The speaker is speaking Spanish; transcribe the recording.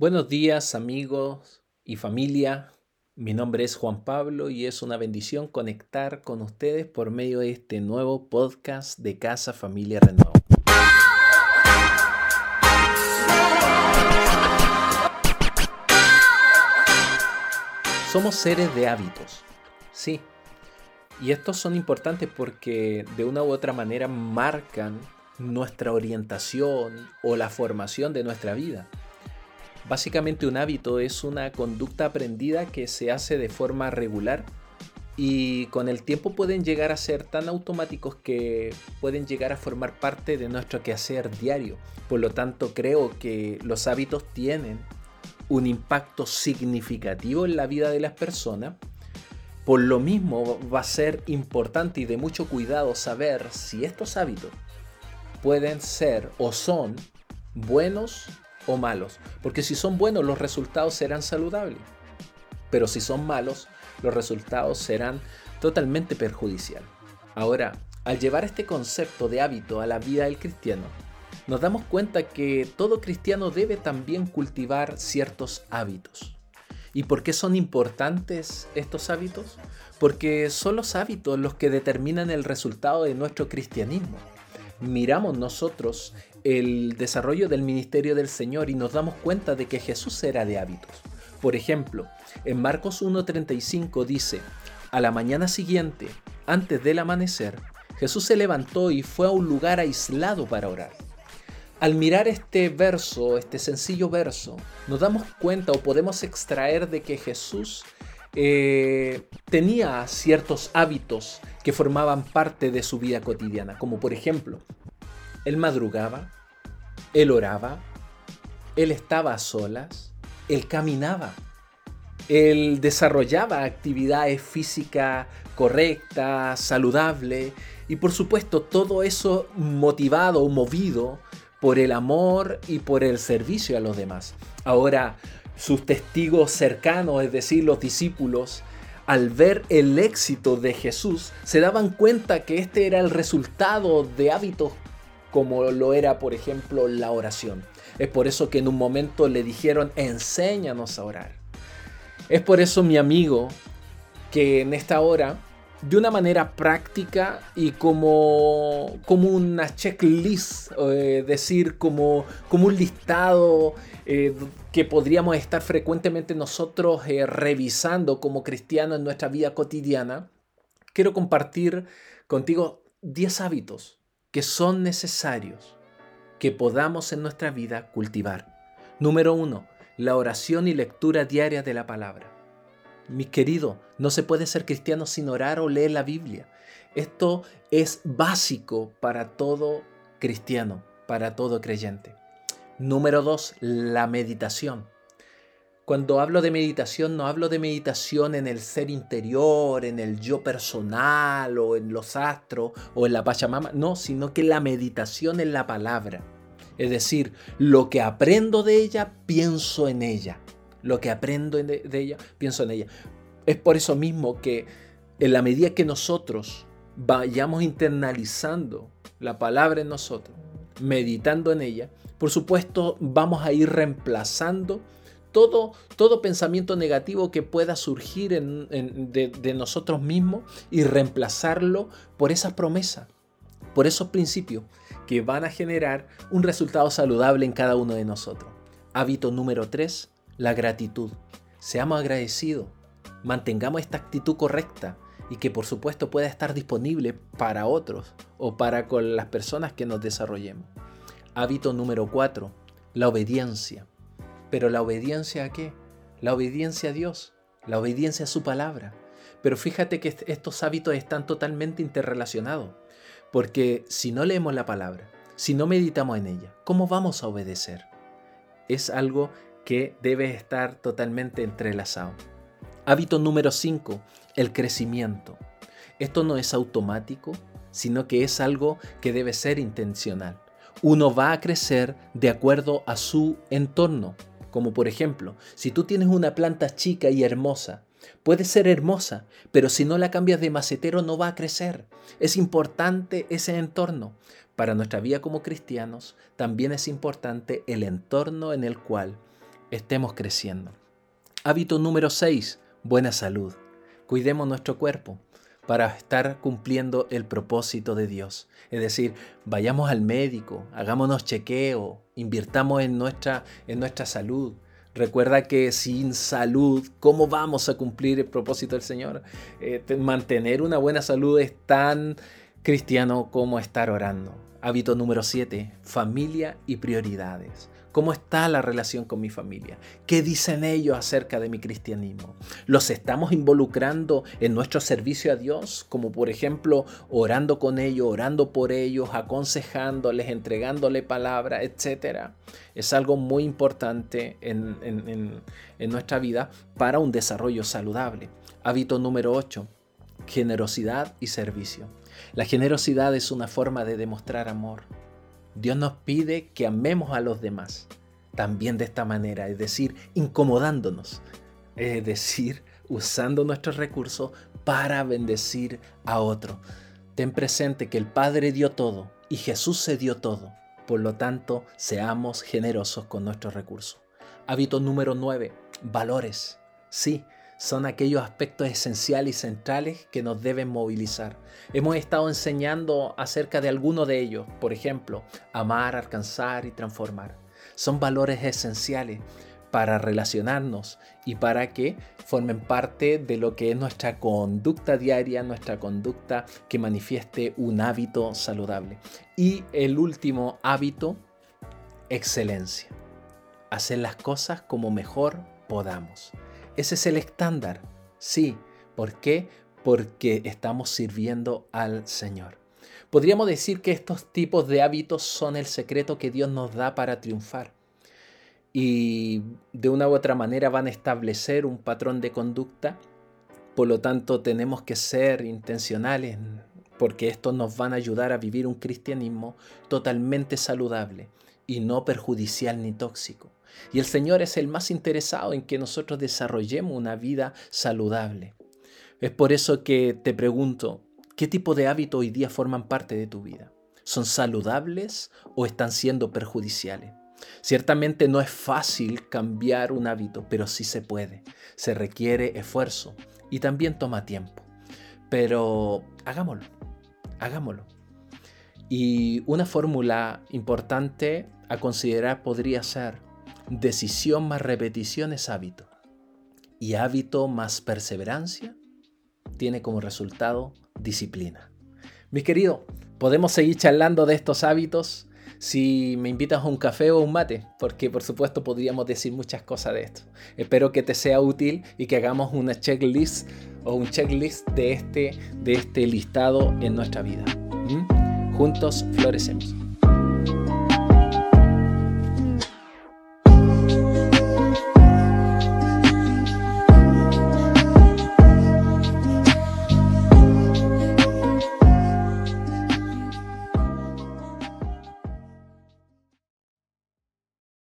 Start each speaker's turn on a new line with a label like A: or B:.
A: Buenos días amigos y familia. Mi nombre es Juan Pablo y es una bendición conectar con ustedes por medio de este nuevo podcast de Casa Familia Renuevo. Somos seres de hábitos, sí. Y estos son importantes porque de una u otra manera marcan nuestra orientación o la formación de nuestra vida. Básicamente un hábito es una conducta aprendida que se hace de forma regular y con el tiempo pueden llegar a ser tan automáticos que pueden llegar a formar parte de nuestro quehacer diario. Por lo tanto, creo que los hábitos tienen un impacto significativo en la vida de las personas. Por lo mismo va a ser importante y de mucho cuidado saber si estos hábitos pueden ser o son buenos o malos. Porque si son buenos, los resultados serán saludables. Pero si son malos, los resultados serán totalmente perjudiciales. Ahora, al llevar este concepto de hábito a la vida del cristiano, nos damos cuenta que todo cristiano debe también cultivar ciertos hábitos. ¿Y por qué son importantes estos hábitos? Porque son los hábitos los que determinan el resultado de nuestro cristianismo. Miramos nosotros el desarrollo del ministerio del Señor y nos damos cuenta de que Jesús era de hábitos. Por ejemplo, en Marcos 1.35 dice, a la mañana siguiente, antes del amanecer, Jesús se levantó y fue a un lugar aislado para orar. Al mirar este verso, este sencillo verso, nos damos cuenta o podemos extraer de que Jesús eh, tenía ciertos hábitos que formaban parte de su vida cotidiana, como por ejemplo él madrugaba, él oraba, él estaba a solas, él caminaba, él desarrollaba actividades físicas correctas, saludables y por supuesto todo eso motivado movido por el amor y por el servicio a los demás. Ahora, sus testigos cercanos, es decir, los discípulos, al ver el éxito de Jesús, se daban cuenta que este era el resultado de hábitos como lo era, por ejemplo, la oración. Es por eso que en un momento le dijeron, enséñanos a orar. Es por eso, mi amigo, que en esta hora, de una manera práctica y como, como una checklist, eh, decir, como, como un listado eh, que podríamos estar frecuentemente nosotros eh, revisando como cristianos en nuestra vida cotidiana, quiero compartir contigo 10 hábitos que son necesarios que podamos en nuestra vida cultivar. Número uno, la oración y lectura diaria de la palabra. Mi querido, no se puede ser cristiano sin orar o leer la Biblia. Esto es básico para todo cristiano, para todo creyente. Número dos, la meditación. Cuando hablo de meditación, no hablo de meditación en el ser interior, en el yo personal o en los astros o en la Pachamama, no, sino que la meditación en la palabra. Es decir, lo que aprendo de ella, pienso en ella. Lo que aprendo de ella, pienso en ella. Es por eso mismo que en la medida que nosotros vayamos internalizando la palabra en nosotros, meditando en ella, por supuesto vamos a ir reemplazando todo, todo pensamiento negativo que pueda surgir de, de nosotros mismos y reemplazarlo por esas promesas, por esos principios que van a generar un resultado saludable en cada uno de nosotros. Hábito número 3, la gratitud. Seamos agradecidos, mantengamos esta actitud correcta y que por supuesto pueda estar disponible para otros o para con las personas que nos desarrollemos. Hábito número 4, la obediencia. Pero la obediencia a qué? La obediencia a Dios, la obediencia a su palabra. Pero fíjate que estos hábitos están totalmente interrelacionados, porque si no leemos la palabra, si no meditamos en ella, ¿cómo vamos a obedecer? Es algo que debe estar totalmente entrelazado. Hábito número 5, el crecimiento. Esto no es automático, sino que es algo que debe ser intencional. Uno va a crecer de acuerdo a su entorno. Como por ejemplo, si tú tienes una planta chica y hermosa, puede ser hermosa, pero si no la cambias de macetero no va a crecer. Es importante ese entorno. Para nuestra vida como cristianos, también es importante el entorno en el cual estemos creciendo. Hábito número 6, buena salud. Cuidemos nuestro cuerpo para estar cumpliendo el propósito de Dios. Es decir, vayamos al médico, hagámonos chequeo, invirtamos en nuestra, en nuestra salud. Recuerda que sin salud, ¿cómo vamos a cumplir el propósito del Señor? Eh, mantener una buena salud es tan cristiano como estar orando. Hábito número 7, familia y prioridades. ¿Cómo está la relación con mi familia? ¿Qué dicen ellos acerca de mi cristianismo? ¿Los estamos involucrando en nuestro servicio a Dios? Como por ejemplo orando con ellos, orando por ellos, aconsejándoles, entregándole palabra, etcétera. Es algo muy importante en, en nuestra vida para un desarrollo saludable. Hábito número 8. Generosidad y servicio. La generosidad es una forma de demostrar amor. Dios nos pide que amemos a los demás también de esta manera, es decir, incomodándonos, es decir, usando nuestros recursos para bendecir a otro. Ten presente que el Padre dio todo y Jesús se dio todo. Por lo tanto, seamos generosos con nuestros recursos. Hábito número 9. Valores. Sí, son aquellos aspectos esenciales y centrales que nos deben movilizar. Hemos estado enseñando acerca de algunos de ellos, por ejemplo, amar, alcanzar y transformar. Son valores esenciales para relacionarnos y para que formen parte de lo que es nuestra conducta diaria, nuestra conducta que manifieste un hábito saludable. Y el último hábito, excelencia. Hacer las cosas como mejor podamos. Ese es el estándar. Sí. ¿Por qué? Porque estamos sirviendo al Señor. Podríamos decir que estos tipos de hábitos son el secreto que Dios nos da para triunfar. Y de una u otra manera van a establecer un patrón de conducta. Por lo tanto, tenemos que ser intencionales porque estos nos van a ayudar a vivir un cristianismo totalmente saludable y no perjudicial ni tóxico. Y el Señor es el más interesado en que nosotros desarrollemos una vida saludable. Es por eso que te pregunto, ¿qué tipo de hábitos hoy día forman parte de tu vida? ¿Son saludables o están siendo perjudiciales? Ciertamente no es fácil cambiar un hábito, pero sí se puede. Se requiere esfuerzo y también toma tiempo. Pero hagámoslo, hagámoslo. Y una fórmula importante a considerar podría ser Decisión más repetición es hábito. Y hábito más perseverancia tiene como resultado disciplina. Mis queridos, podemos seguir charlando de estos hábitos si me invitas a un café o un mate, porque por supuesto podríamos decir muchas cosas de esto. Espero que te sea útil y que hagamos una checklist o un checklist de este, de este listado en nuestra vida. ¿Mm? Juntos florecemos.